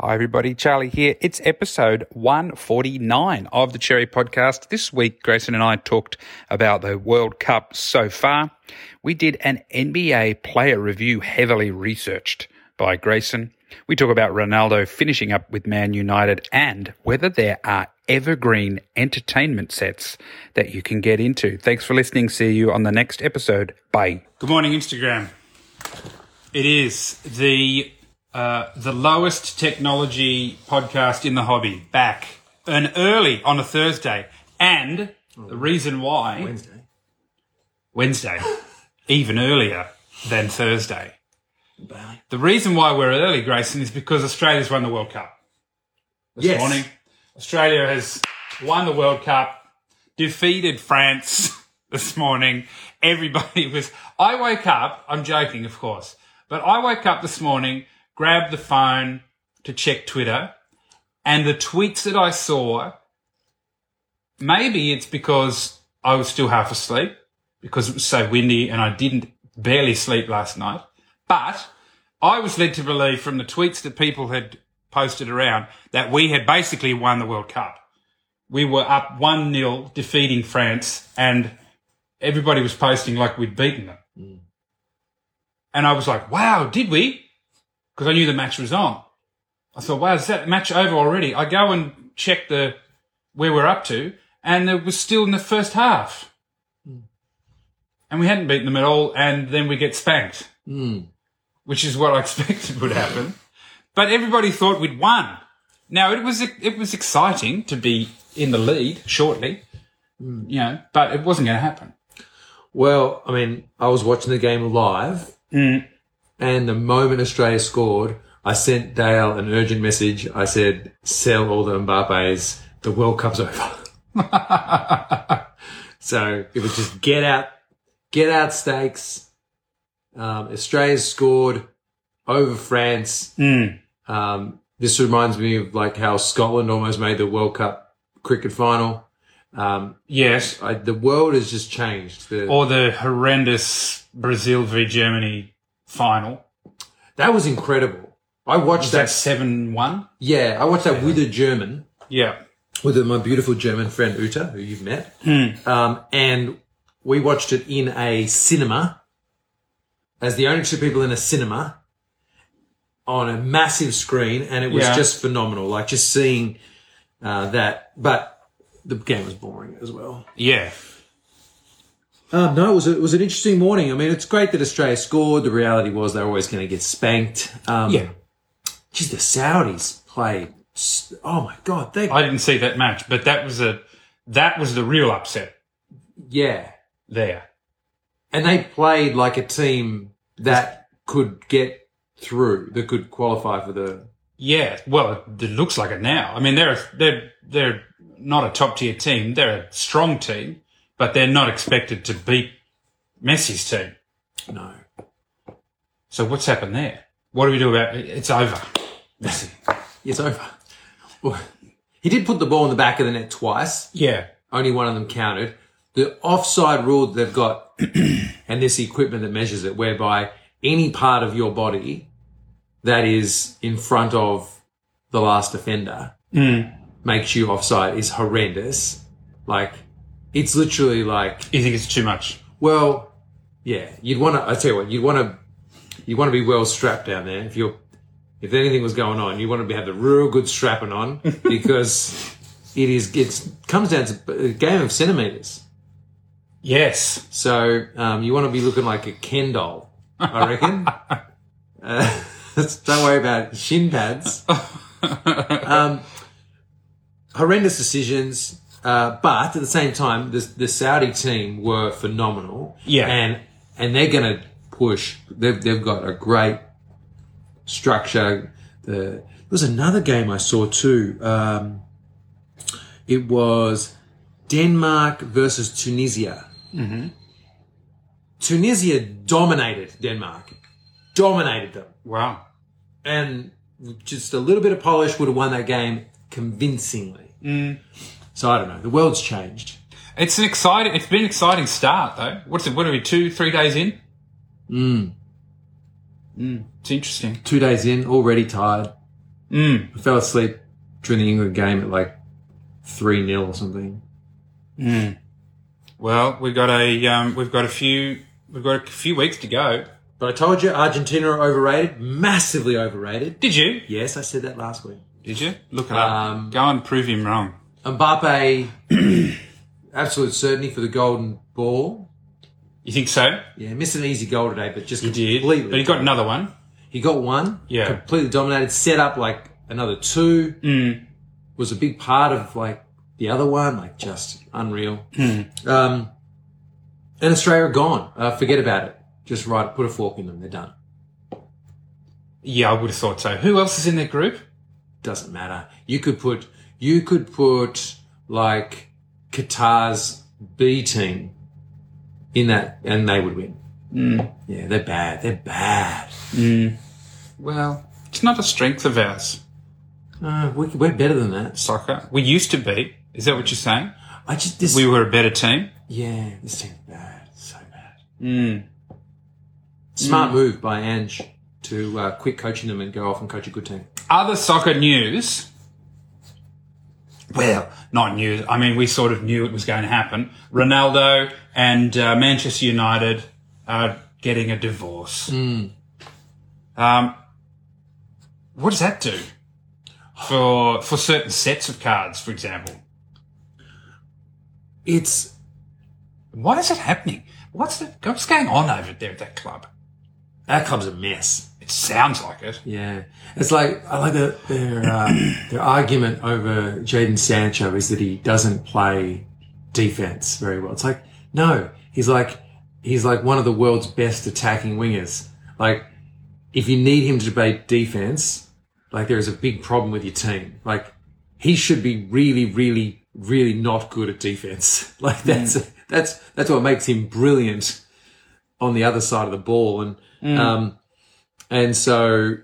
Hi, everybody. Charlie here. It's episode 149 of the Cherry Podcast. This week, Grayson and I talked about the World Cup so far. We did an NBA player review heavily researched by Grayson. We talk about Ronaldo finishing up with Man United and whether there are evergreen entertainment sets that you can get into. Thanks for listening. See you on the next episode. Bye. Good morning, Instagram. It is the uh, the lowest technology podcast in the hobby back and early on a Thursday, and the reason why Wednesday. Wednesday, even earlier than Thursday. Bye. The reason why we're early, Grayson, is because Australia's won the World Cup this Yes. morning. Australia has won the World Cup, defeated France this morning. Everybody was. I woke up, I'm joking, of course, but I woke up this morning, grabbed the phone to check Twitter, and the tweets that I saw, maybe it's because I was still half asleep because it was so windy and I didn't barely sleep last night, but I was led to believe from the tweets that people had posted around that we had basically won the World Cup. We were up 1 0 defeating France and everybody was posting like we'd beaten them. Mm. And I was like, wow, did we? Because I knew the match was on. I thought, wow, is that match over already? I go and check the where we're up to, and it was still in the first half. And we hadn't beaten them at all, and then we get spanked which is what I expected would happen. But everybody thought we'd won. Now it was it was exciting to be in the lead shortly, you know, but it wasn't going to happen. Well, I mean, I was watching the game live, Mm. And the moment Australia scored, I sent Dale an urgent message. I said, "Sell all the Mbappe's. The World Cup's over." so it was just get out, get out stakes. Um, Australia scored over France. Mm. Um, this reminds me of like how Scotland almost made the World Cup cricket final. Um, Yes, I, the world has just changed. The, or the horrendous Brazil v Germany final. that was incredible. I watched Was that. that seven one? Yeah, I watched that with a German, Yeah. with my beautiful German friend Uta, who you've met. Hmm. Um, and we watched it in a cinema, as the only two people in a cinema, on a massive screen, and it was Yeah. just phenomenal. Like just seeing uh, that, but the game was boring as well. Yeah. Um, no, it was a, it was an interesting morning. I mean, it's great that Australia scored. The reality was they were always going to get spanked. Um, Yeah. Geez, the Saudis played. Oh my god, they I didn't see that match, but that was a that was the real upset yeah, there. and they played like a team that could get through, that could qualify for the. Yeah, well, it looks like it now. I mean, they're they're they're not a top tier team. They're a strong team, but they're not expected to beat Messi's team. No, So what's happened there? What do we do about it? It's over. Messi. it's over. Well, He did put the ball in the back of the net twice. Yeah, Only one of them counted. The offside rule that they've got, and this equipment that measures it, whereby any part of your body that is in front of the last offender hmm. makes you offside is horrendous. Like, it's literally like, you think it's too much? well, yeah, you'd want to, I tell you what, you'd want to, you want to be well strapped down there. If you're, if anything was going on, you want to be, have the real good strapping on because it is, it comes down to a game of centimeters. Yes. So um, you want to be looking like a Ken doll, I reckon. uh, don't worry about shin pads. um, horrendous decisions, uh, but at the same time, the, the Saudi team were phenomenal. Yeah. and and they're going to push. They've they've got a great structure. The there was another game I saw too. Um, it was Denmark versus Tunisia. Tunisia dominated Denmark, dominated them, Wow. and just a little bit of polish would have won that game convincingly. So I don't know. The world's changed. It's an exciting. It's been an exciting start though. What's it? What are we? Two, three days in. Mm. Mm, it's interesting. Two days in, already tired. Mm. I fell asleep during the England game at like 3 0 or something. Mm. Well, we've got a um, we've got a few we've got a few weeks to go. But I told you Argentina are overrated, massively overrated. Did you? Yes, I said that last week. Did you? Look it up. Um, Go and prove him wrong. Mbappe, absolute certainty for the golden ball. You think so? Yeah, missed an easy goal today, but just He did. completely. But he got another one. He got one. Yeah. Completely dominated. Set up like another two. Mm. Was a big part of like the other one. Like just unreal. Hmm. Um, and Australia are gone. Uh, forget about it. Just right. Put a fork in them. They're done. Yeah, I would have thought so. Who else is in their group? Doesn't matter. You could put. You could put like Qatar's B team in that, and they would win. Hmm. Yeah, they're bad. They're bad. Well, it's not a strength of ours. Uh, we, we're better than that. Soccer. We used to be. Is that what you're saying? I just this. We were a better team. yeah, this team's bad. So bad. Mm. Smart move by Ange to uh, quit coaching them and go off and coach a good team. Other soccer news. Well, not new. I mean, we sort of knew it was going to happen. Ronaldo and uh, Manchester United are getting a divorce. Um, what does that do for for certain sets of cards, for example? It's Why is it happening? What's the, what's going on over there at that club? that club's a mess. Sounds like it. Yeah, it's like I like the, their uh, their argument over Jadon Sancho is that he doesn't play defense very well. It's like no, he's like he's like one of the world's best attacking wingers. Like if you need him to play defense, like there is a big problem with your team. Like he should be really, really, really not good at defense. Like that's that's that's what makes him brilliant on the other side of the ball. And um, and so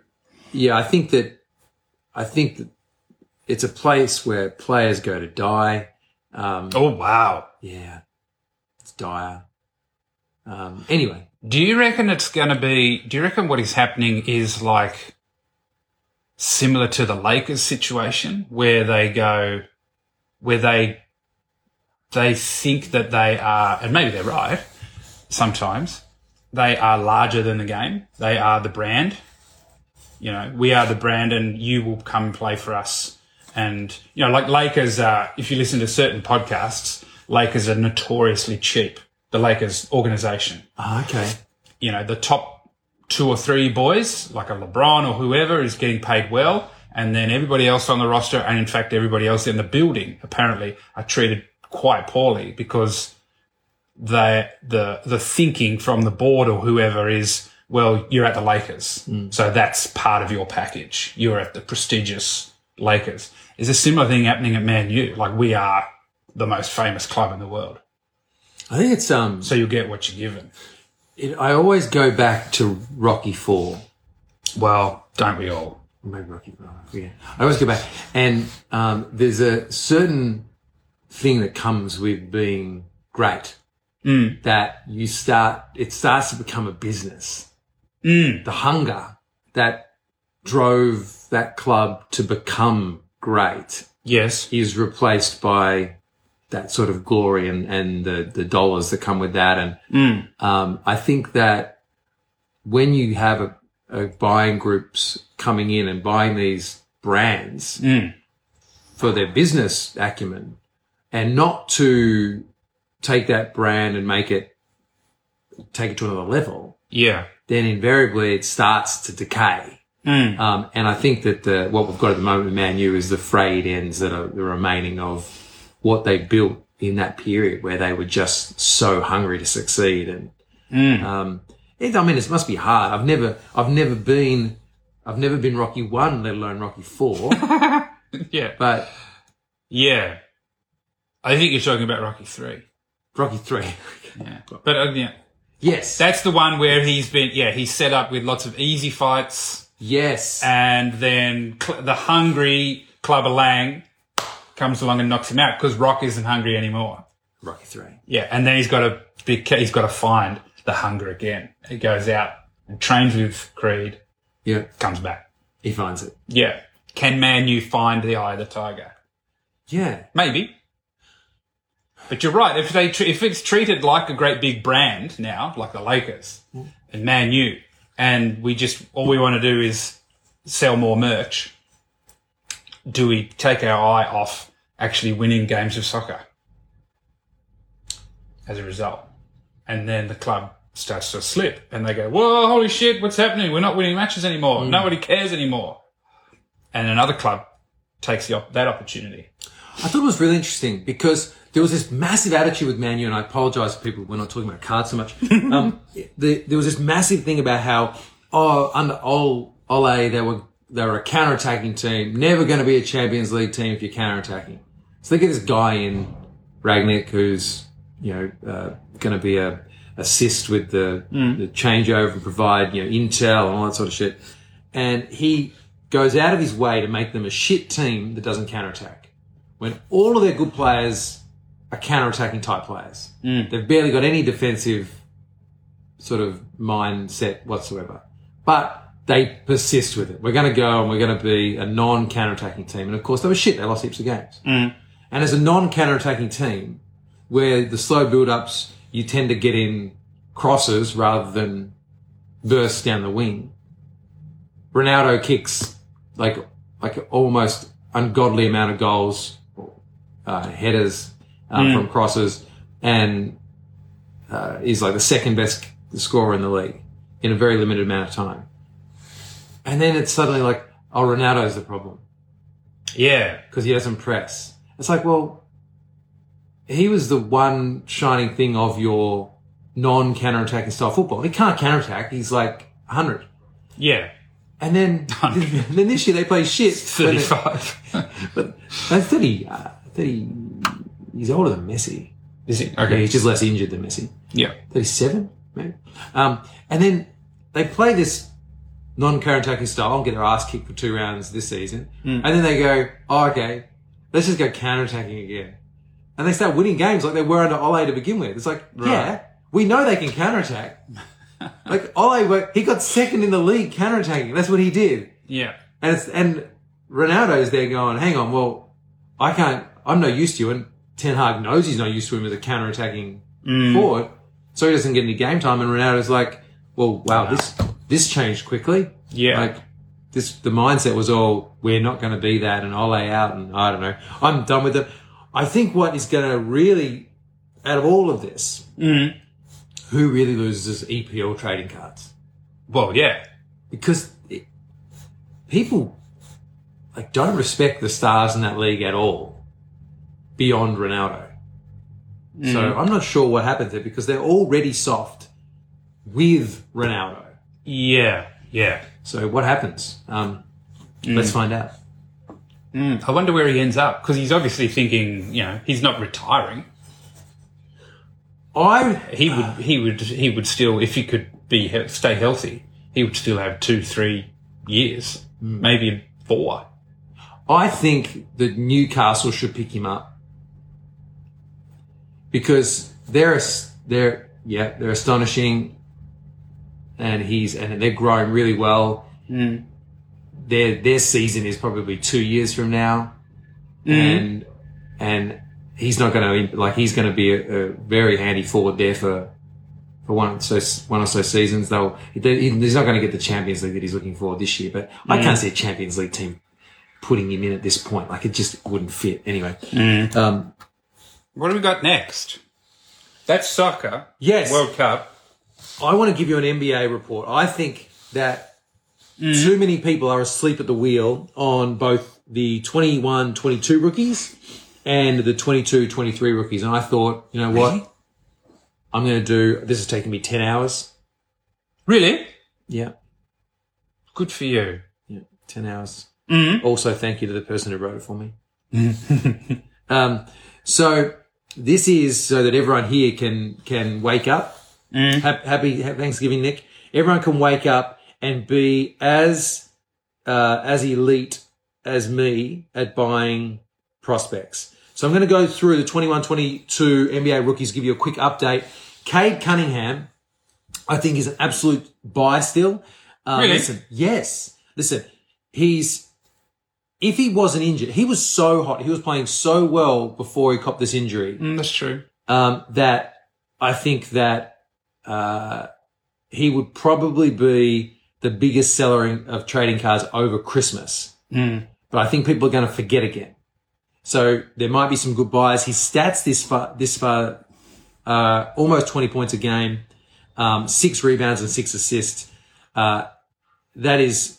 yeah, I think that I think that it's a place where players go to die. Um, Oh wow! yeah, it's dire. Um, anyway, Do you reckon it's going to be? Do you reckon what is happening is like similar to the Lakers situation, where they go, where they they think that they are, and maybe they're right. Sometimes they are larger than the game. They are the brand. You know, we are the brand, and you will come play for us. And you know, like Lakers, uh, if you listen to certain podcasts, Lakers are notoriously cheap. The Lakers organization Ah, okay. you know, the top two or three boys, like a LeBron or whoever, is getting paid well. And then everybody else on the roster, and in fact, everybody else in the building, apparently, are treated quite poorly because the the the thinking from the board or whoever is, well, you're at the Lakers, so that's part of your package. You're at the prestigious Lakers. Is a similar thing happening at Man U? Like we are the most famous club in the world, I think it's um. so you get what you're given. It, I always go back to Rocky Four. Well, don't we all? Maybe Rocky Four. I. I always go back, and um, there's a certain thing that comes with being great. Mm. That you start, it starts to become a business. Mm. The hunger that drove that club to become great Yes. is replaced by that sort of glory and, and the, the dollars that come with that. And mm. um, I think that when you have a, a buying groups coming in and buying these brands for their business acumen and not to take that brand and make it take it to another level, Yeah. then invariably it starts to decay. Um, and I think that the, what we've got at the moment with Man U is the frayed ends that are the remaining of what they built in that period where they were just so hungry to succeed. And, um, it, I mean, it must be hard. I've never, I've never been, I've never been Rocky one, let alone Rocky four, Yeah. but Yeah. I think you're talking about Rocky 3. Rocky three. Yeah. But uh, yeah, yes. that's the one where he's been, yeah, he's set up with lots of easy fights yes. and then cl- the hungry Clubber Lang comes along and knocks him out because Rock isn't hungry anymore. Rocky three. Yeah. And then he's got to be, he's got to find the hunger again. He goes out and trains with Creed, Yeah. comes back. He finds it. Yeah. Can Man U find the eye of the tiger? Yeah. Maybe. But you're right. If they tr- if it's treated like a great big brand now, like the Lakers and Man U, and we just all we want to do is sell more merch, do we take our eye off actually winning games of soccer as a result? And then the club starts to slip, and they go, "Whoa, holy shit! What's happening? We're not winning matches anymore. Mm. Nobody cares anymore." And another club takes the op- that opportunity. I thought it was really interesting because there was this massive attitude with Man U, and I apologize to people we're not talking about cards so much. um, the, there was this massive thing about how, oh, under Ole, Ole, they were they were a counter-attacking team, never going to be a Champions League team if you're counter-attacking. So they get this guy in Rangnick who's you know uh, going to be a assist with the the changeover and provide you know intel and all that sort of shit, and he goes out of his way to make them a shit team that doesn't counter-attack when all of their good players are counter-attacking type players. Mm. They've barely got any defensive sort of mindset whatsoever. But they persist with it. We're going to go and we're going to be a non-counter-attacking team. And of course, they were shit. They lost heaps of games. Mm. And as a non-counter-attacking team, where the slow build-ups, you tend to get in crosses rather than bursts down the wing. Ronaldo kicks like like almost ungodly amount of goals, uh, headers uh, from crosses, and uh, is like the second best scorer in the league in a very limited amount of time. And then it's suddenly like, oh, Ronaldo's the problem Yeah, because he doesn't press. It's like, well, he was the one shining thing of your non counter-attacking style football. He can't counter-attack. He's like 100. yeah, And then, then this year they play shit. when they- thirty-five. But that's 30, uh, 30, he's older than Messi. Is Yeah, okay? he's just less injured than Messi. Yeah, 37, maybe. Um, and then they play this non-counter-attacking style and get their ass kicked for two rounds this season. And then they go, oh, okay, let's just go counter-attacking again. And they start winning games like they were under Ole to begin with. It's like, yeah, we know they can counter-attack. like Ole, he got second in the league counter-attacking. That's what he did. yeah, And it's, and Ronaldo's there going, hang on, well, I can't, I'm no use to you. And Ten Hag knows he's no use to him as a counter-attacking mm. forward. So he doesn't get any game time. And Ronaldo's like, well, wow, this, this changed quickly. Yeah. Like, this, the mindset was all, we're not going to be that and Ole out and I don't know. I'm done with it. I think what is going to really, out of all of this, mm. who really loses is EPL trading cards Well, yeah, because it, people like don't respect the stars in that league at all beyond Ronaldo. So mm. I'm not sure what happens there because they're already soft with Ronaldo. yeah, yeah. So what happens? Um, mm. Let's find out. Mm. I wonder where he ends up because he's obviously thinking, you know, he's not retiring. I He would, he would, he would still, if he could be stay healthy, he would still have two, three years, maybe four. I think that Newcastle should pick him up because they're they're yeah they're astonishing, and he's and they're growing really well. Mm. Their their season is probably two years from now, mm. and and he's not going to like he's going to be a, a very handy forward there for. For one, so one or so seasons, they'll he- he's not going to get the Champions League that he's looking for this year. But I can't mm. see a Champions League team putting him in at this point. Like it just wouldn't fit. Anyway, um, What do we got next? That's soccer. Yes. World Cup. I want to give you an NBA report. I think that mm. too many people are asleep at the wheel on both the 21-22 rookies and the 22-23 rookies. And I thought, you know what? I'm going to do, this is taking me 10 hours. Really? Yeah. Good for you. Yeah. 10 hours. Mm. Also, thank you to the person who wrote it for me. Mm. um, so this is so that everyone here can, can wake up. Hap- Happy, happy Thanksgiving, Nick. Everyone can wake up and be as, uh, as elite as me at buying prospects. So I'm going to go through the 21-22 NBA rookies, give you a quick update. Cade Cunningham, I think is an absolute buy still. Uh, Really? Listen, yes. Listen, he's if he wasn't injured, he was so hot. He was playing so well before he copped this injury Mm, that's true. um, that I think that uh, he would probably be the biggest seller of trading cards over Christmas. Mm. But I think people are going to forget again. So there might be some good buys. His stats this far, this far, uh, almost 20 points a game, um, six rebounds and six assists. Uh, that is,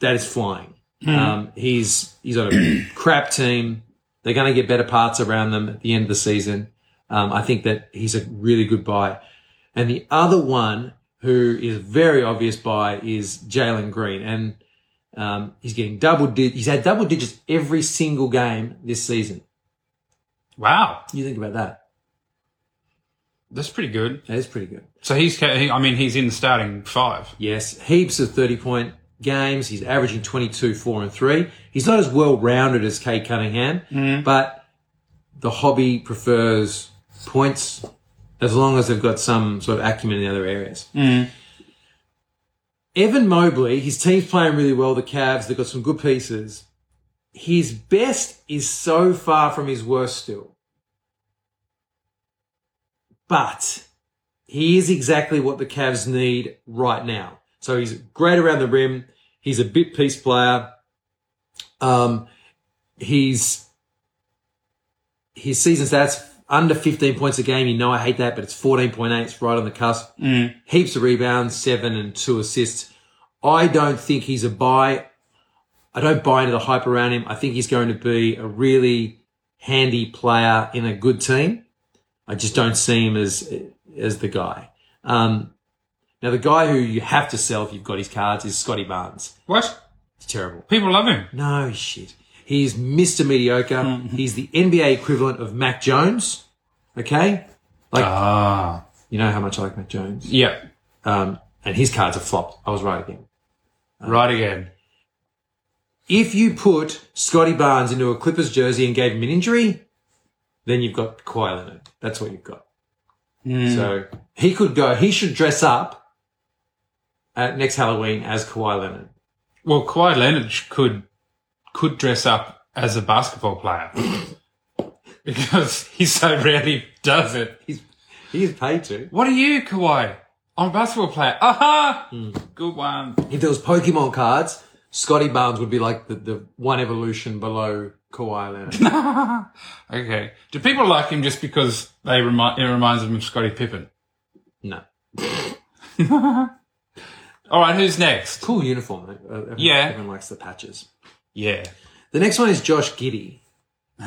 that is flying. Um, he's, he's on a crap team. They're going to get better parts around them at the end of the season. Um, I think that he's a really good buy. And the other one who is very obvious buy is Jalen Green. And, um, he's getting double di- he's had double digits every single game this season. Wow, You think about that. that's pretty good. That is pretty good. So he's, he, I mean, he's in the starting five. Yes, heaps of 30 point games. He's averaging 22, 4 and 3. He's not as well rounded as Cade Cunningham, mm-hmm. but the hobby prefers points as long as they've got some sort of acumen in the other areas. Mm-hmm. Evan Mobley, his team's playing really well, the Cavs, they've got some good pieces. His best is so far from his worst still. But he is exactly what the Cavs need right now. So he's great around the rim. He's a bit piece player. Um, he's his season stats under 15 points a game. You know, I hate that, but it's 14.8. It's right on the cusp. Heaps of rebounds, seven and two assists. I don't think he's a buy. I don't buy into the hype around him. I think he's going to be a really handy player in a good team. I just don't see him as as the guy. Um, now, the guy who you have to sell if you've got his cards is Scottie Barnes. What? It's terrible. People love him. No shit. He's Mr. Mediocre. He's the NBA equivalent of Mac Jones. Okay? Like, Ah. you know how much I like Mac Jones. Yeah. Um, and his cards are flopped. I was right again. Right again. If you put Scottie Barnes into a Clippers jersey and gave him an injury, then you've got Kawhi Leonard. That's what you've got. So he could go, he should dress up at next Halloween as Kawhi Leonard. Well, Kawhi Leonard could could dress up as a basketball player because he so rarely does it. He's, he is paid to. What are you, Kawhi? I'm a basketball player. Aha! Hmm. Good one. If there was Pokemon cards, Scottie Barnes would be like the, the one evolution below Kawhi Leonard. Okay. Do people like him just because they remind it reminds them of Scottie Pippen? no. All right, who's next? Cool uniform. though. Uh, everyone- Yeah. Everyone likes the patches. Yeah. The next one is Josh Giddey.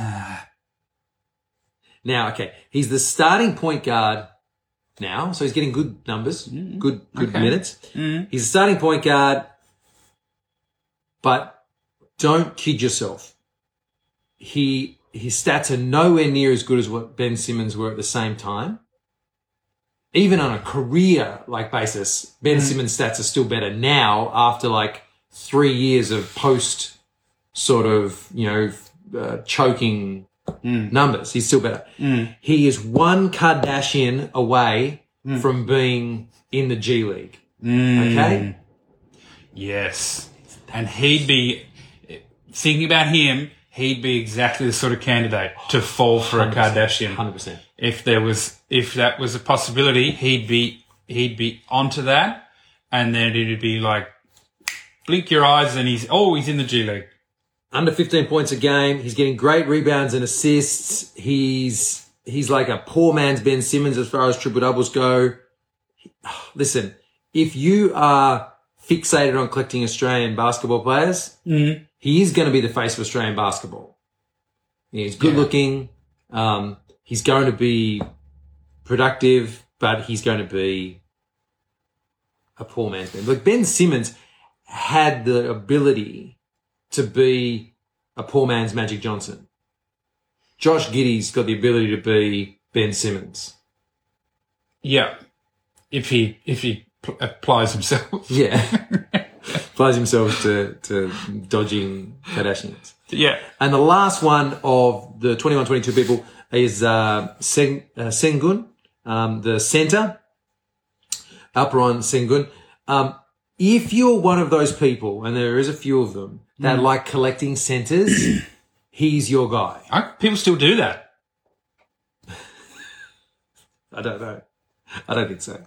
now, okay, he's the starting point guard now, so he's getting good numbers, good good Okay. minutes. He's a starting point guard, but don't kid yourself. He his stats are nowhere near as good as what Ben Simmons were at the same time. Even on a career like basis, Ben mm. Simmons' stats are still better now after like three years of post sort of you know uh, choking mm. numbers. He's still better. Mm. He is one Kardashian away from being in the G League. Okay, Yes. And he'd be thinking about him. He'd be exactly the sort of candidate to fall for a Kardashian. hundred percent. If there was, if that was a possibility, he'd be, he'd be onto that, and then it'd be like, blink your eyes, and he's, oh, he's in the G League. Under fifteen points a game. He's getting great rebounds and assists. He's he's like a poor man's Ben Simmons as far as triple doubles go. Listen, if you are fixated on collecting Australian basketball players, mm-hmm. He is going to be the face of Australian basketball. He's good looking. Um, he's going to be productive, but he's going to be a poor man's Ben. Look, Ben Simmons had the ability to be a poor man's Magic Johnson. Josh Giddey's got the ability to be Ben Simmons. Yeah. If he, if he pl- applies himself. Yeah. Applies himself to, to dodging Kardashians. yeah. And the last one of the 21 22 people is uh, Sen, uh, Sengun, um, the center, Alperen Sengun. Um, if you're one of those people, and there is a few of them, that like collecting centers, he's your guy. I, people still do that. I don't know. I don't think so.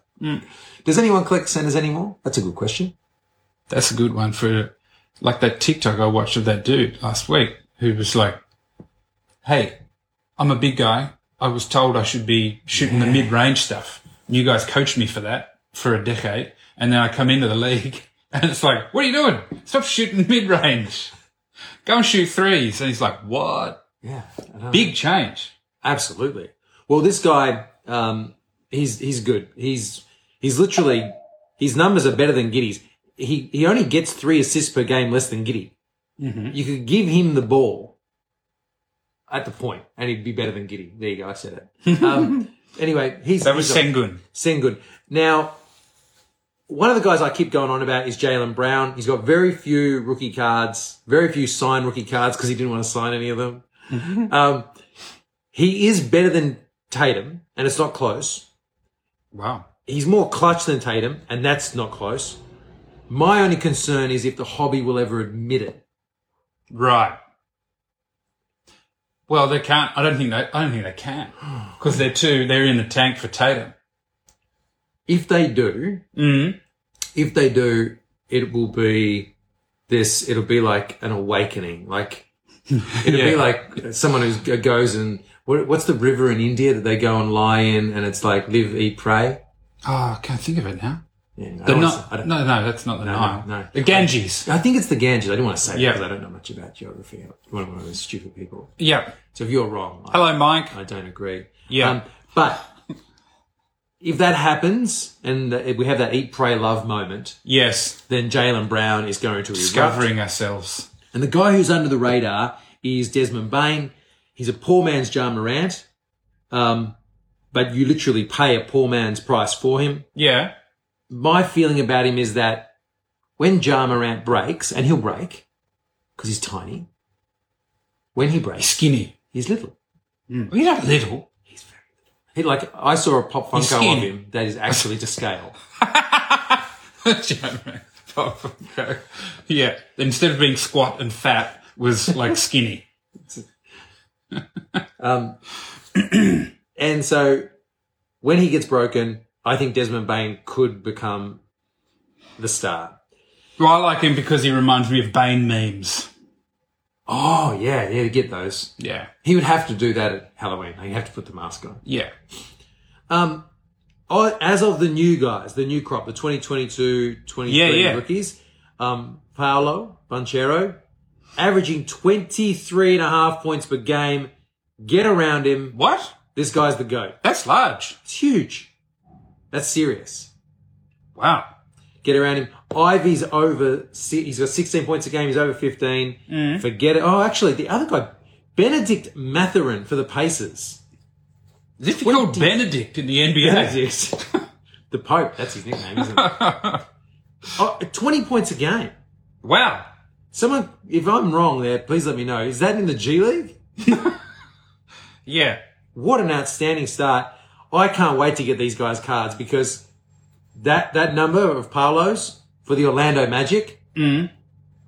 Does anyone collect centers anymore? That's a good question. That's a good one for like that TikTok I watched of that dude last week who was like, Hey, I'm a big guy. I was told I should be shooting the mid range stuff. You guys coached me for that for a decade. And then I come into the league and it's like, what are you doing? Stop shooting mid range. Go and shoot threes. And he's like, what? Yeah. Big change. Absolutely. Well, this guy, um, he's he's good. He's he's literally his numbers are better than Giddey's. He he only gets three assists per game less than Giddey. You could give him the ball at the point, and he'd be better than Giddey. There you go. I said it. Um, anyway, he's That was he's Sengun. Sengun. Now, one of the guys I keep going on about is Jaylen Brown. He's got very few rookie cards, very few signed rookie cards because he didn't want to sign any of them. Um, he is better than Tatum, and it's not close. Wow. He's more clutch than Tatum, and that's not close. My only concern is if the hobby will ever admit it. Right. Well, they can't. I don't think they. I don't think they can because they're too. They're in the tank for Tatum. If they do, Mm. if they do, it will be this. It'll be like an awakening. Like it'll be like someone who goes and what, what's the river in India that they go and lie in, and it's like live, eat, pray. Oh, I can't think of it now. Yeah, I The don't Ni- I don't- no, no, that's not the No, Nile. no. The Ganges. I think it's the Ganges. I didn't want to say that Yeah. because I don't know much about geography. I'm one of those stupid people. Yeah. So if you're wrong, I, Hello, Mike. I don't agree. Yeah. Um, but if that happens and if we have that eat, pray, love moment, Yes. then Jaylen Brown is going to erupt. Discovering ourselves. And the guy who's under the radar is Desmond Bane. He's a poor man's Ja Morant. Um, but you literally pay a poor man's price for him. Yeah. My feeling about him is that when Ja Morant breaks, and he'll break because he's tiny, when he breaks, Skinny. he's little. Well, you're not little. He's very little. He, like I saw a pop He's Funko of him that is actually to scale. yeah. Instead of being squat and fat, was like skinny. Um, and so when he gets broken, I think Desmond Bane could become the star. Well, I like him because he reminds me of Bane memes. Oh yeah, yeah, to get those. Yeah. He would have to do that at Halloween. He'd have to put the mask on. Yeah. Um, as of the new guys, the new crop, the 2022, 23 Yeah, yeah. rookies, um, Paolo Banchero, averaging 23 and a half points per game. Get around him. What? This guy's the GOAT. That's large. It's huge. That's serious. Wow. Get around him. Ivey's over, he's got 16 points a game. He's over 15. Mm. Forget it. Oh, actually, the other guy, Bennedict Mathurin for the Pacers. Is it called Benedict in the NBA? Benedict. the Pope, that's his nickname, isn't it? oh, 20 points a game. Wow. Someone, if I'm wrong there, please let me know. Is that in the G League? Yeah. What an outstanding start. I can't wait to get these guys cards because that, that number of Palos for the Orlando Magic, Mm.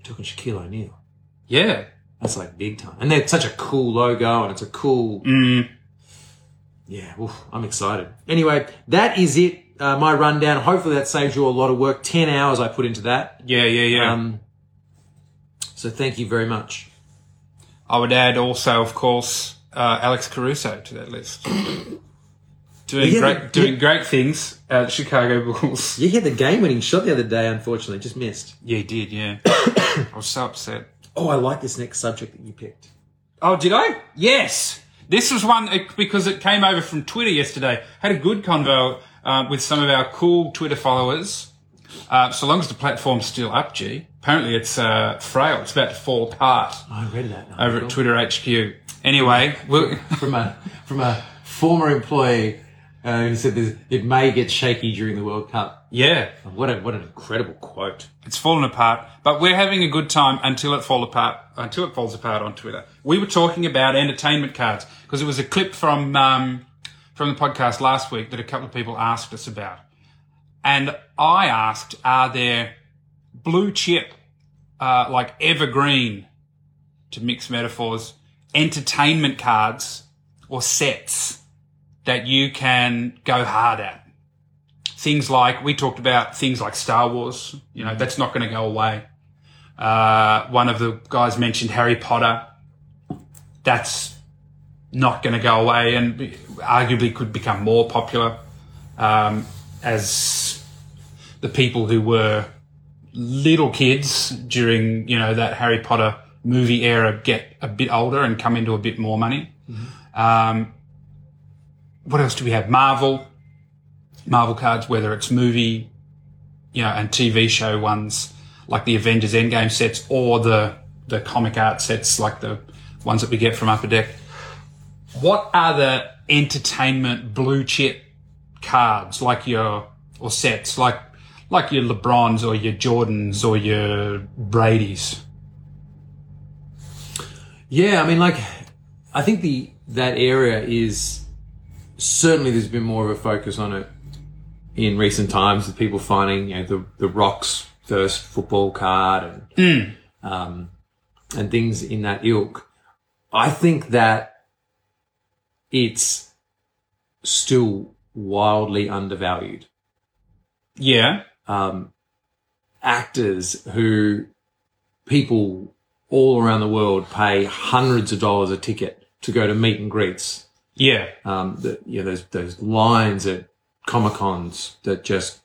talking Shaquille O'Neal. Yeah. That's like big time. And they're such a cool logo and it's a cool, Mm. yeah, oof, I'm excited. Anyway, that is it. Uh, my rundown. Hopefully that saves you a lot of work. 10 hours I put into that. Yeah, yeah, yeah. Um, so thank you very much. I would add also, of course, uh, Alex Caruso to that list. Doing Yeah, great, yeah. doing great things at Chicago Bulls. You hit the game winning shot the other day, unfortunately, just missed. Yeah, he did. Yeah, I was so upset. Oh, I like this next subject that you picked. Oh, did I? Yes. This was one because it came over from Twitter yesterday. Had a good convo uh, with some of our cool Twitter followers. Uh, so long as the platform's still up, G. Apparently it's uh, frail. It's about to fall apart I read that. over at Twitter HQ. Anyway, we'll, from a from a former employee uh, who said this, it may get shaky during the World Cup. yeah, What a what an incredible quote. it's fallen apart. But we're having a good time until it fall apart. Until it falls apart on Twitter. We were talking about entertainment cards because it was a clip from um, from the podcast last week that a couple of people asked us about. And I asked, are there blue chip uh, like evergreen, to mix metaphors, entertainment cards or sets that you can go hard at. Things like, we talked about things like Star Wars, you know, that's not going to go away. Uh, one of the guys mentioned Harry Potter. That's not going to go away and arguably could become more popular um, as the people who were little kids during you know that Harry Potter movie era get a bit older and come into a bit more money. Um, what else do we have? Marvel, Marvel cards, whether it's movie, you know, and TV show ones like the Avengers Endgame sets or the the comic art sets like the ones that we get from Upper Deck. What are the entertainment blue chip cards like your or sets like like your LeBrons or your Jordans or your Brady's? Yeah, I mean, like, I think the that area is certainly there's been more of a focus on it in recent times with people finding you know the the Rocks first football card and um, and things in that ilk. I think that it's still wildly undervalued. Yeah. Um, actors who people all around the world pay hundreds of dollars a ticket to go to meet and greets. Yeah. Um, the, you know, those, those lines at Comic Cons that just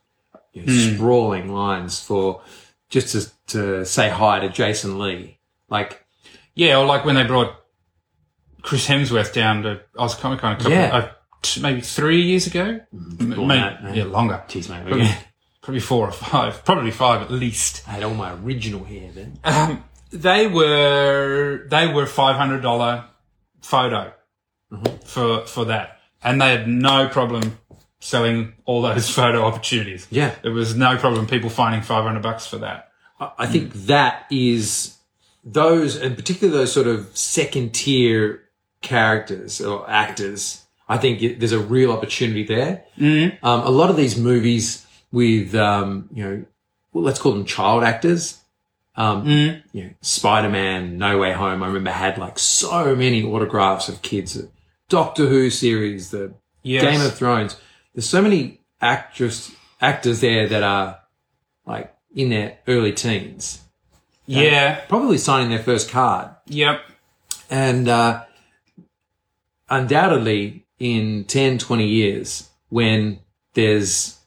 you know, sprawling lines for just to, to say hi to Jason Lee. Like, Yeah, or like when they brought Chris Hemsworth down to Oz Comic Con a couple, Yeah. uh, t- maybe three years ago. M- more maybe- that, yeah, longer. geez, mate, Probably, probably four or five. Probably five at least. I had all my original hair then. Um, they were they were five hundred dollar photo for for that, and they had no problem selling all those photo opportunities. Yeah. there was no problem people finding five hundred bucks for that. I think that is those, and particularly those sort of second tier characters or actors. I think it, there's a real opportunity there. Mm-hmm. Um, a lot of these movies with, um, you know, well, let's call them child actors. Um, you know, Spider-Man, No Way Home. I remember had like so many autographs of kids. Doctor Who series, the Yes. Game of Thrones. There's so many actress actors there that are like in their early teens, Yeah, probably signing their first card, yep, and uh, undoubtedly in 10, 20 years, when there's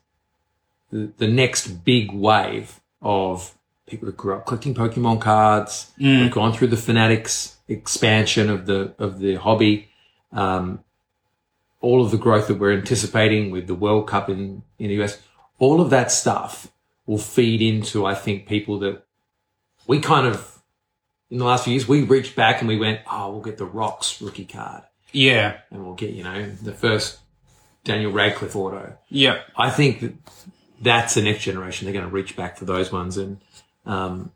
the, the next big wave of people that grew up collecting Pokemon cards, have gone through the Fanatics expansion of the of the hobby, um, all of the growth that we're anticipating with the World Cup in in the US, all of that stuff will feed into I think people that we kind of in the last few years we reached back and we went, oh, we'll get the Rocks rookie card yeah, and we'll get you know the first Daniel Radcliffe auto. Yeah. I think that that's the next generation. They're going to reach back for those ones, and um,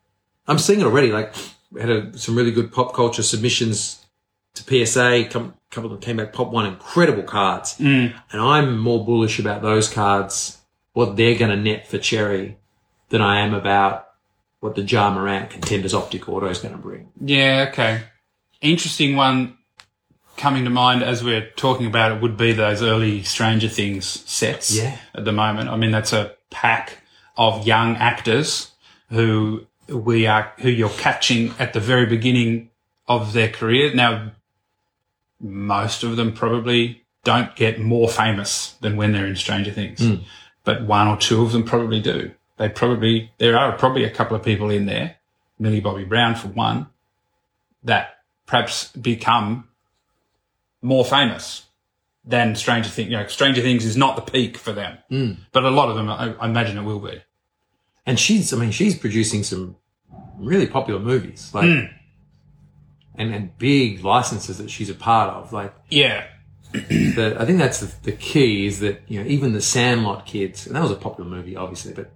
I'm seeing it already. Like we had a, some really good pop culture submissions to PSA. Come, a couple of them came back pop one, incredible cards, mm. and I'm more bullish about those cards, what they're going to net for Cherry, than I am about what the Ja Morant Contenders Optic Auto is going to bring. Yeah, okay. Interesting one coming to mind as we're talking about it would be those early Stranger Things sets Yeah. at the moment. I mean, that's a pack of young actors who we are, who you're catching at the very beginning of their career. Now, most of them probably don't get more famous than when they're in Stranger Things, hmm. but one or two of them probably do. They probably, there are probably a couple of people in there, Millie Bobby Brown for one, that perhaps become more famous than Stranger Things. You know, Stranger Things is not the peak for them, hmm. but a lot of them, I, I imagine it will be. And she's, I mean, she's producing some really popular movies, like, hmm. And, and big licenses that she's a part of. Like, Yeah, the, I think that's the, the key is that, you know, even the Sandlot kids, and that was a popular movie, obviously, but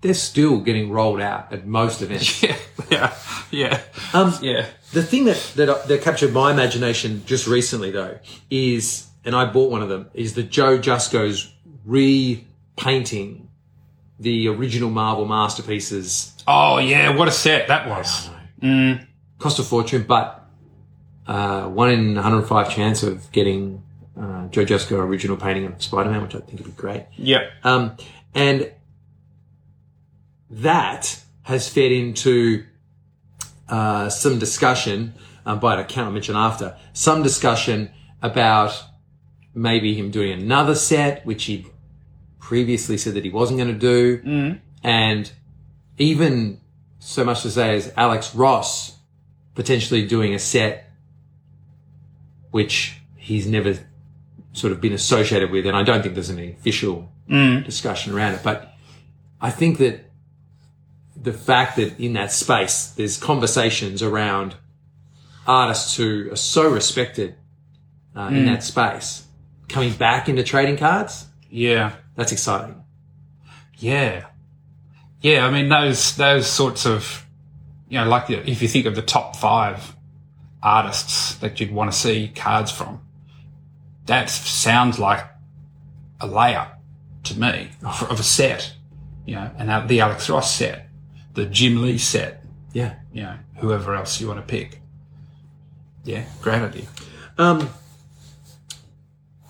they're still getting rolled out at most events. yeah, yeah, yeah, Um, yeah. The thing that, that that captured my imagination just recently, though, is, and I bought one of them, is the Joe Jusko's repainting the original Marvel masterpieces Oh yeah, what a set that was. Cost a fortune, but uh, one in 105 chance of getting uh, Joe Jusko original painting of Spider-Man, which I think would be great. Yep. Um, and that has fed into uh, some discussion, um, but I can't mention after, some discussion about maybe him doing another set, which he previously said that he wasn't going to do. And even so much to say as Alex Ross potentially doing a set which he's never sort of been associated with. And I don't think there's any official discussion around it. But I think that the fact that in that space there's conversations around artists who are so respected uh, in that space coming back into trading cards, Yeah. that's exciting. Yeah. Yeah, I mean those those sorts of you know, like if you think of the top five artists that you'd want to see cards from, that sounds like a layup to me of of a set. You know, and the Alex Ross set, the Jim Lee set, Yeah. you know, whoever else you want to pick. Yeah, great idea. Um,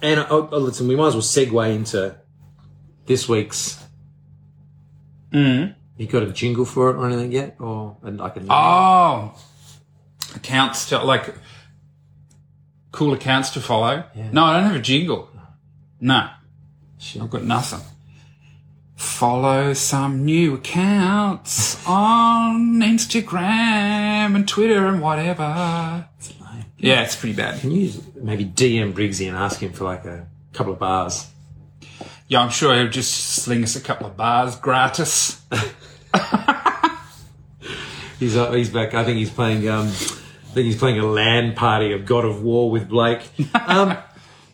and oh, oh, listen, we might as well segue into this week's. Mm. You got a jingle for it or anything yet, or and like a Oh, accounts to like cool accounts to follow. No, I don't have a jingle. No, I've got nothing. Follow some new accounts on Instagram and Twitter and whatever. Yeah, it's pretty bad. Can you maybe DM Briggsy and ask him for like a couple of bars? Yeah, I'm sure he'll just sling us a couple of bars gratis. He's uh, he's back. I think he's playing. Um, I think he's playing a land party of God of War with Blake. Um,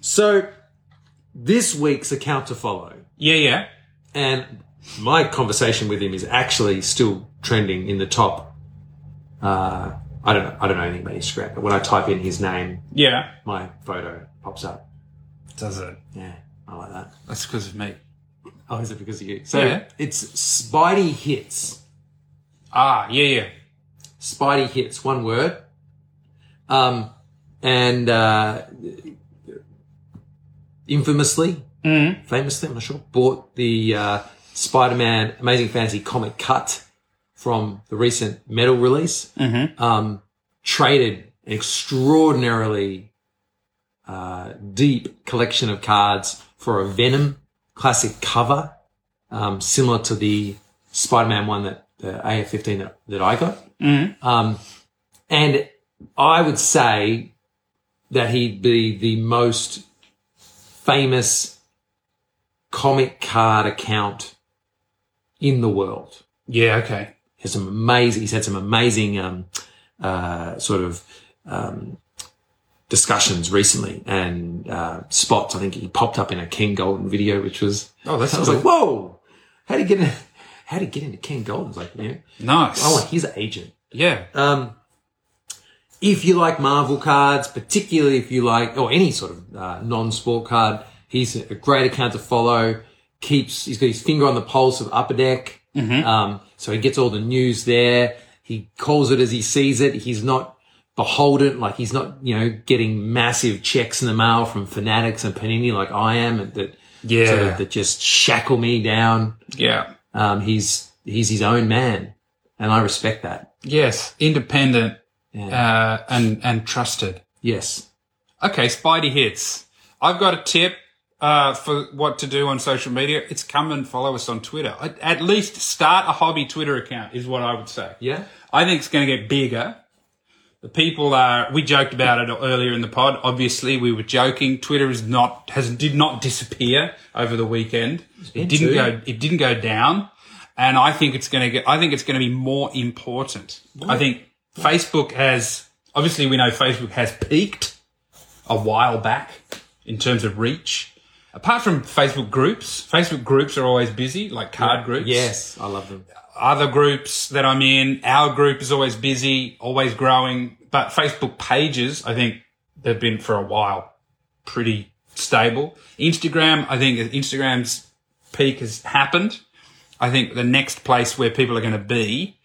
so this week's account to follow, Yeah, yeah. and my conversation with him is actually still trending in the top. Uh, I don't know. I don't know anything about Instagram, but when I type in his name, Yeah. my photo pops up. Does it? Yeah, I like that. That's because of me. Oh, is it because of you? So Yeah. it's Spidey hits. Ah, yeah, yeah. Spidey hits, one word. Um, and uh, infamously, famously, I'm not sure, bought the uh, Spider-Man Amazing Fantasy comic cut from the recent metal release. Um, traded an extraordinarily uh, deep collection of cards for a Venom classic cover, um, similar to the Spider-Man one that the AF15 that, that I got. Um, and I would say that he'd be the most famous comic card account in the world. Yeah, okay. He has some amazing, he's had some amazing, um, uh, sort of, um, discussions recently and, uh, spots. I think he popped up in a Ken Goldin video, which was, Oh, that's I was cool. like, whoa, how did you get in, how do you get into Ken Goldin? It's like, yeah, Nice. Oh, he's an agent. yeah. Um, if you like Marvel cards, particularly if you like, or any sort of uh, non-sport card, he's a great account to follow. Keeps he's got his finger on the pulse of Upper Deck, um, so he gets all the news there. He calls it as he sees it. He's not beholden, like he's not you know getting massive checks in the mail from fanatics and Panini like I am, and that Yeah. sort of, that just shackle me down. Yeah. Um, he's he's his own man, and I respect that. Yes. Independent Yeah. uh, and and trusted. Yes. Okay, Spidey hits. I've got a tip uh, for what to do on social media. It's come and follow us on Twitter. At- At least start a hobby Twitter account is what I would say. Yeah. I think it's going to get bigger. The people are. We joked about it earlier in the pod. Obviously, we were joking. Twitter is not has did not disappear over the weekend. It didn't too. go. It didn't go down, and I think it's going to get. I think it's going to be more important. I think Facebook has. Obviously, we know Facebook has peaked a while back in terms of reach. Apart from Facebook groups, Facebook groups are always busy, like card groups Yes, I love them. Other groups that I'm in. Our group is always busy, always growing. But Facebook pages, I think they've been for a while pretty stable. Instagram, I think Instagram's peak has happened. I think the next place where people are going to be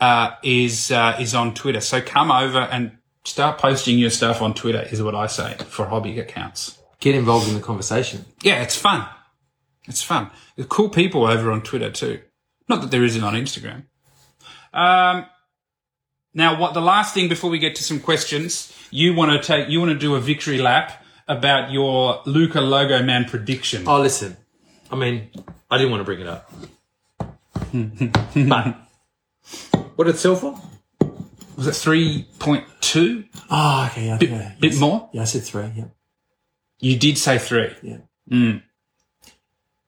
uh, is uh, is on Twitter. So come over and start posting your stuff on Twitter. Is what I say for hobby accounts. Get involved in the conversation. Yeah, it's fun. It's fun. There's cool people over on Twitter too. Not that there isn't on Instagram. Um, now, what the last thing before we get to some questions, you want to take, you want to do a victory lap about your Luka Logo Man prediction. Oh, listen. I mean, I didn't want to bring it up. but what did it sell for? Was it three point two? Oh, okay. Yeah, yeah, Bit more? yeah, I said three. Yeah. You did say three. Yeah.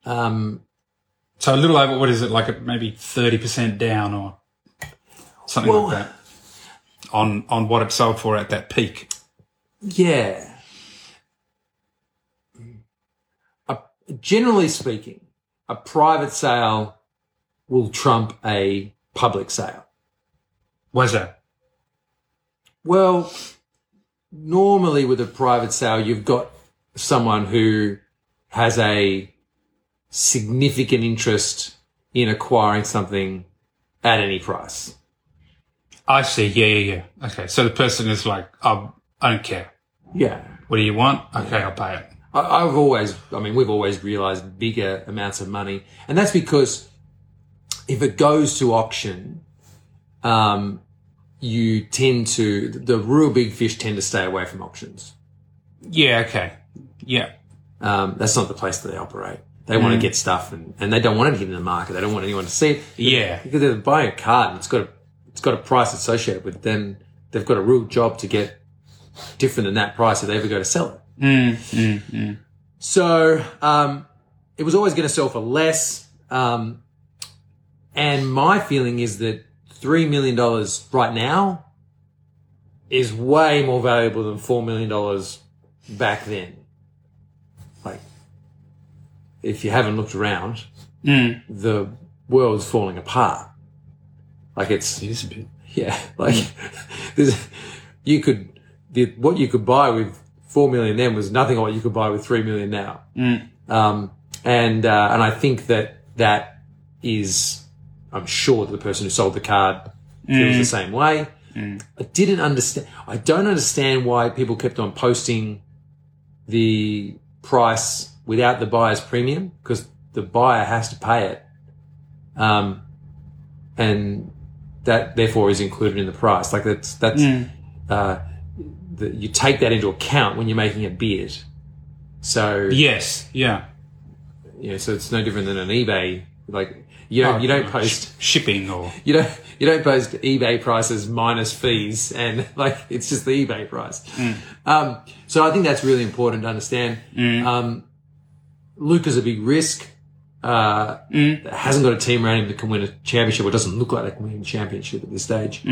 Um, So a little over. What is it like? Maybe thirty percent down or something Well- like that on on what it sold for at that peak. yeah. A, generally speaking, a private sale will trump a public sale. Was that? Well, normally with a private sale, you've got someone who has a significant interest in acquiring something at any price. I see. Yeah, yeah, yeah. Okay. So the person is like, oh, I don't care. Yeah. What do you want? Okay, I'll pay it. I, I've always, I mean, we've always realized bigger amounts of money. And that's because if it goes to auction, um, you tend to, the real big fish tend to stay away from auctions. Yeah. Okay. Yeah. Um, that's not the place that they operate. They want to get stuff and, and they don't want it in the market. They don't want anyone to see it. Yeah. Because they're buying a card and it's got a, it's got a price associated with it, then they've got a real job to get different than that price if they ever go to sell it. So, um, it was always going to sell for less. Um, and my feeling is that $3 million right now is way more valuable than $4 million back then. Like, if you haven't looked around, the world's falling apart. Like it's, It is a bit. yeah, like there's, you could, the, what you could buy with four million then was nothing like what you could buy with three million now. Um, and, uh, and I think that that is, I'm sure that the person who sold the card feels the same way. I didn't understand, I don't understand why people kept on posting the price without the buyer's premium because the buyer has to pay it. Um, and that therefore is included in the price. Like that's, that's, uh, the, you take that into account when you're making a bid. So, Yes. Yeah. you know, so it's no different than an eBay. Like you don't, you don't post, shipping or you don't, you don't post eBay prices minus fees and like it's just the eBay price. Um, so I think that's really important to understand. Um, Luka's is a big risk. Uh, hasn't got a team around him that can win a championship or doesn't look like they can win a championship at this stage.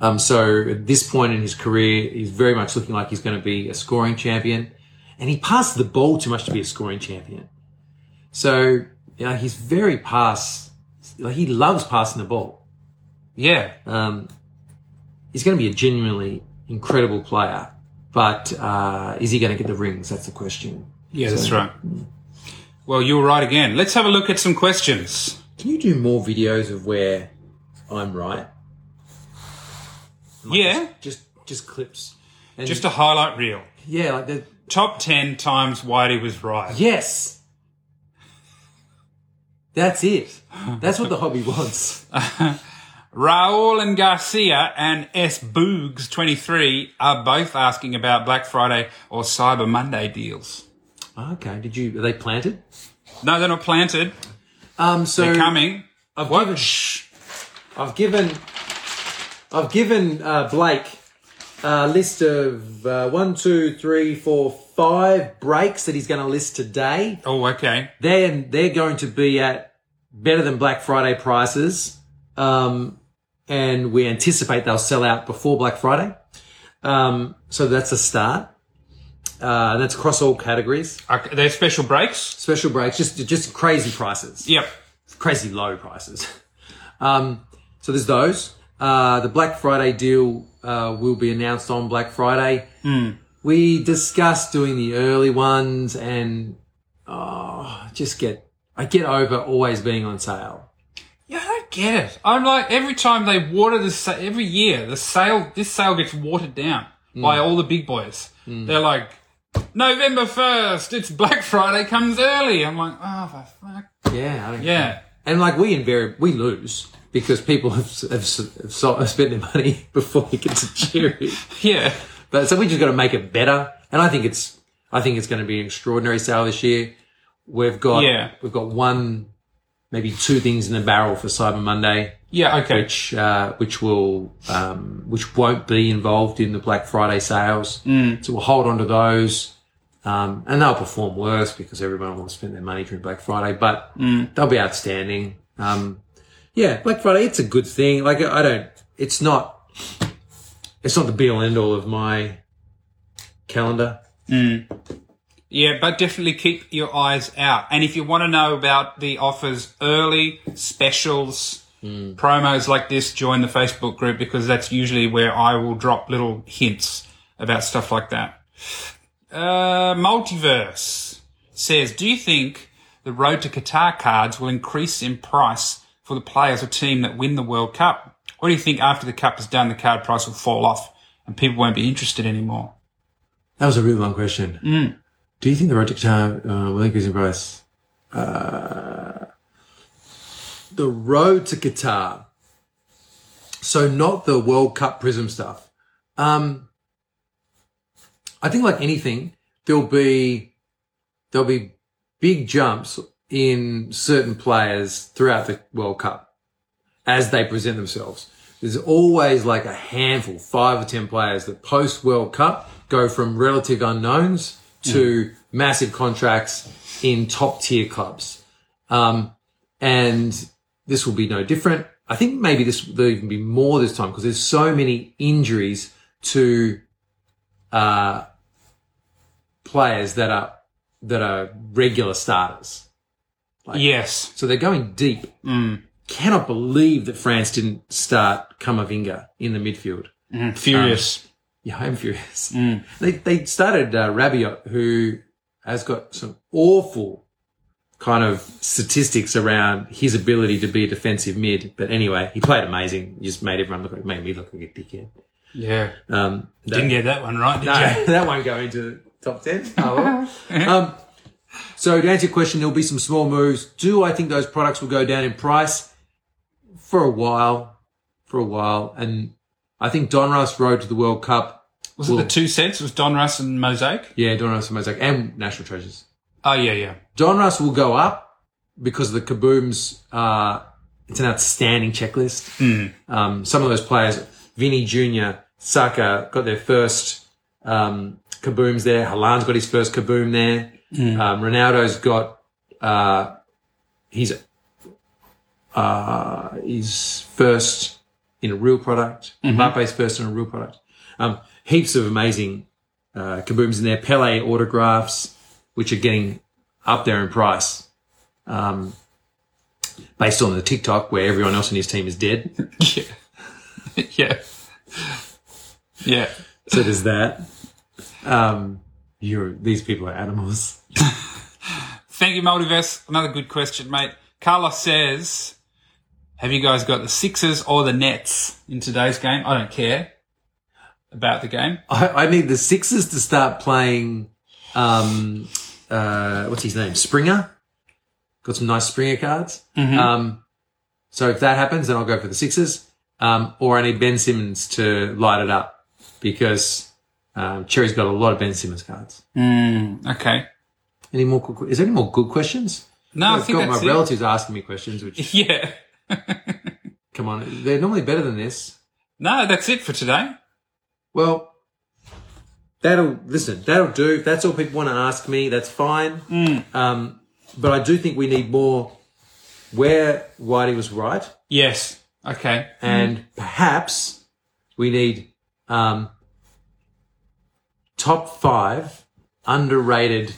Um, so at this point in his career, he's very much looking like he's going to be a scoring champion and he passes the ball too much to be a scoring champion. So, you know, he's very pass, like he loves passing the ball. yeah. Um, he's going to be a genuinely incredible player, but uh, is he going to get the rings? That's the question. Yeah, that's right. Well, you were right again. Let's have a look at some questions. Can you do more videos of where I'm right? Yeah. Just just clips. And Just a highlight reel. yeah, like the Top 10 times Whitey was right. yes. That's it. That's what the hobby wants. Raul and Garcia and S Boogs 23 are both asking about Black Friday or Cyber Monday deals. Okay. Did you? Are they planted? No, they're not planted. Um. So They're coming. I've What? given. I've given. I've given uh, Blake a list of uh, one, two, three, four, five breaks that he's going to list today. Oh, okay. They're they're going to be at better than Black Friday prices, um, and we anticipate they'll sell out before Black Friday. Um, so that's a start. Uh, that's across all categories. okay. They're special breaks? Special breaks, just just crazy prices Yep. crazy low prices. Um, so there's those. Uh, the Black Friday deal uh, will be announced on Black Friday. We discussed doing the early ones and oh, just get I get over always being on sale. Yeah, I don't get it. I'm like every time they water the sa- every year the sale this sale gets watered down by all the big boys. They're like November first, it's Black Friday comes early. I'm like, oh for fuck. Yeah, I don't Yeah. And like we invariably we lose because people have, have, have, so- have spent their money before we get to cherry. Yeah. But so we just got to make it better. And I think it's I think it's going to be an extraordinary sale this year. We've got Yeah. we've got one maybe two things in the barrel for Cyber Monday, Yeah, okay. which uh, which will um, which won't be involved in the Black Friday sales. So we'll hold on to those. Um, and they'll perform worse because everyone will spend their money during Black Friday, but they'll be outstanding. Um, yeah, Black Friday, it's a good thing. Like, I don't, it's not, it's not the be all end all of my calendar. Yeah, but definitely keep your eyes out. And if you want to know about the offers early, specials, promos like this, join the Facebook group because that's usually where I will drop little hints about stuff like that. Uh, Multiverse says, do you think the Road to Qatar cards will increase in price for the players or team that win the World Cup? Or do you think after the Cup is done, the card price will fall off and people won't be interested anymore? That was a really long question. Do you think the road to Qatar uh, will increase in price? Uh, the road to Qatar. So not the World Cup Prism stuff. Um, I think like anything, there'll be there'll be big jumps in certain players throughout the World Cup as they present themselves. There's always like a handful, five or ten players that post World Cup go from relative unknowns to massive contracts in top tier clubs. Um, and this will be no different. I think maybe this will even be more this time because there's so many injuries to uh, players that are that are regular starters. Yes. So they're going deep. Mm. Cannot believe that France didn't start Kamavinga in the midfield. Furious. Yeah, I'm furious. They they started uh, Rabiot, who has got some awful kind of statistics around his ability to be a defensive mid. But anyway, he played amazing. He just made everyone look like made me look like a dickhead. yeah. Um, that- Didn't get that one right, did no, you? that won't go into top 10. Oh, well. um, so to answer your question, there'll be some small moves. Do I think those products will go down in price? For a while. For a while. And I think Donruss Road to the World Cup. Was it the two sets? Was Donruss and Mosaic? Yeah, Donruss and Mosaic and National Treasures. Oh, yeah, yeah. Donruss will go up because the Kabooms are, it's an outstanding checklist. Um, some of those players, Vini Jr., Saka got their first, um, Kabooms there. Haaland's got his first Kaboom there. Um, Ronaldo's got, uh, his, uh, his first in a real product. Mbappe's first in a real product. Um, heaps of amazing, uh, Kabooms in there. Pele autographs, which are getting up there in price. Um, based on the TikTok where everyone else in his team is dead. Yeah. yeah. Yeah. So there's that. Um, you're, these people are animals. Thank you, Multiverse. Another good question, mate. Carlos says, have you guys got the Sixers or the Nets in today's game? I don't care about the game. I, I need the Sixers to start playing, um, uh, what's his name? Springer. Got some nice Springer cards. Um, so if that happens, then I'll go for the Sixers. Um, or I need Ben Simmons to light it up because, um, Cherry's got a lot of Ben Simmons cards. Mm, okay. Any more? Good, is there any more good questions? No, I I've think got that's my it. relatives asking me questions, which Yeah. come on, they're normally better than this. No, that's it for today. Well, that'll listen. That'll do. If that's all people want to ask me, that's fine. Um, but I do think we need more. Where Whitey was right, Yes. Okay. and perhaps we need um, top five underrated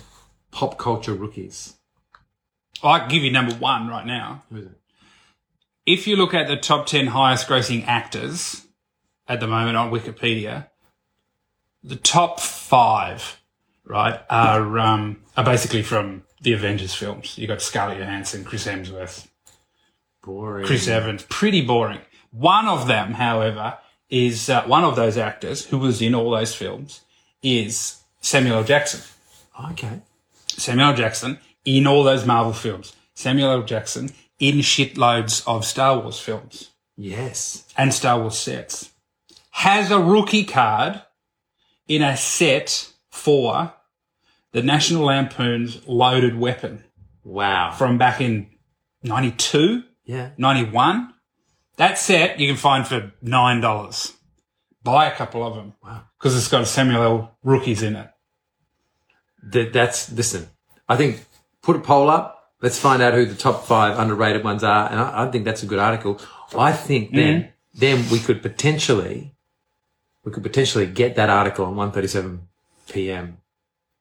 pop culture rookies. I can give you number one right now. Who is it? If you look at the top 10 highest grossing actors at the moment on Wikipedia, the top five, right, are, um, are basically from the Avengers films. You got Scarlett Johansson, Chris Hemsworth, Boring. Chris Evans. Pretty boring. One of them, however, is uh, one of those actors who was in all those films is Samuel L. Jackson. Okay. Samuel L. Jackson in all those Marvel films. Samuel L. Jackson in shitloads of Star Wars films Yes. and Star Wars sets. Has a rookie card in a set for the National Lampoon's Loaded Weapon Wow. from back in 92, Yeah. 91. That set you can find for $9. Buy a couple of them. Wow. Because it's got Samuel L. rookies in it. That, that's, listen, I think put a poll up. Let's find out who the top five underrated ones are. And I, I think that's a good article. I think then, mm-hmm. then we could potentially, we could potentially get that article on 137 PM.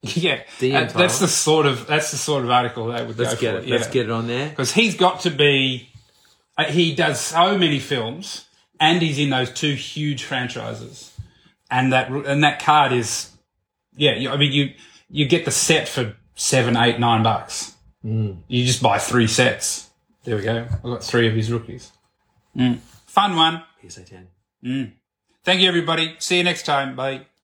Yeah, DM that's the sort of that's the sort of article they would Let's go get for. it. Let's get it on there. because he's got to be. Uh, he does so many films, and he's in those two huge franchises, and that and that card is, yeah. You, I mean, you you get the set for seven, eight, nine bucks. Mm. You just buy three sets. There we go. I've got three of his rookies. Mm. Fun one. PSA 10. Thank you, everybody. See you next time. Bye.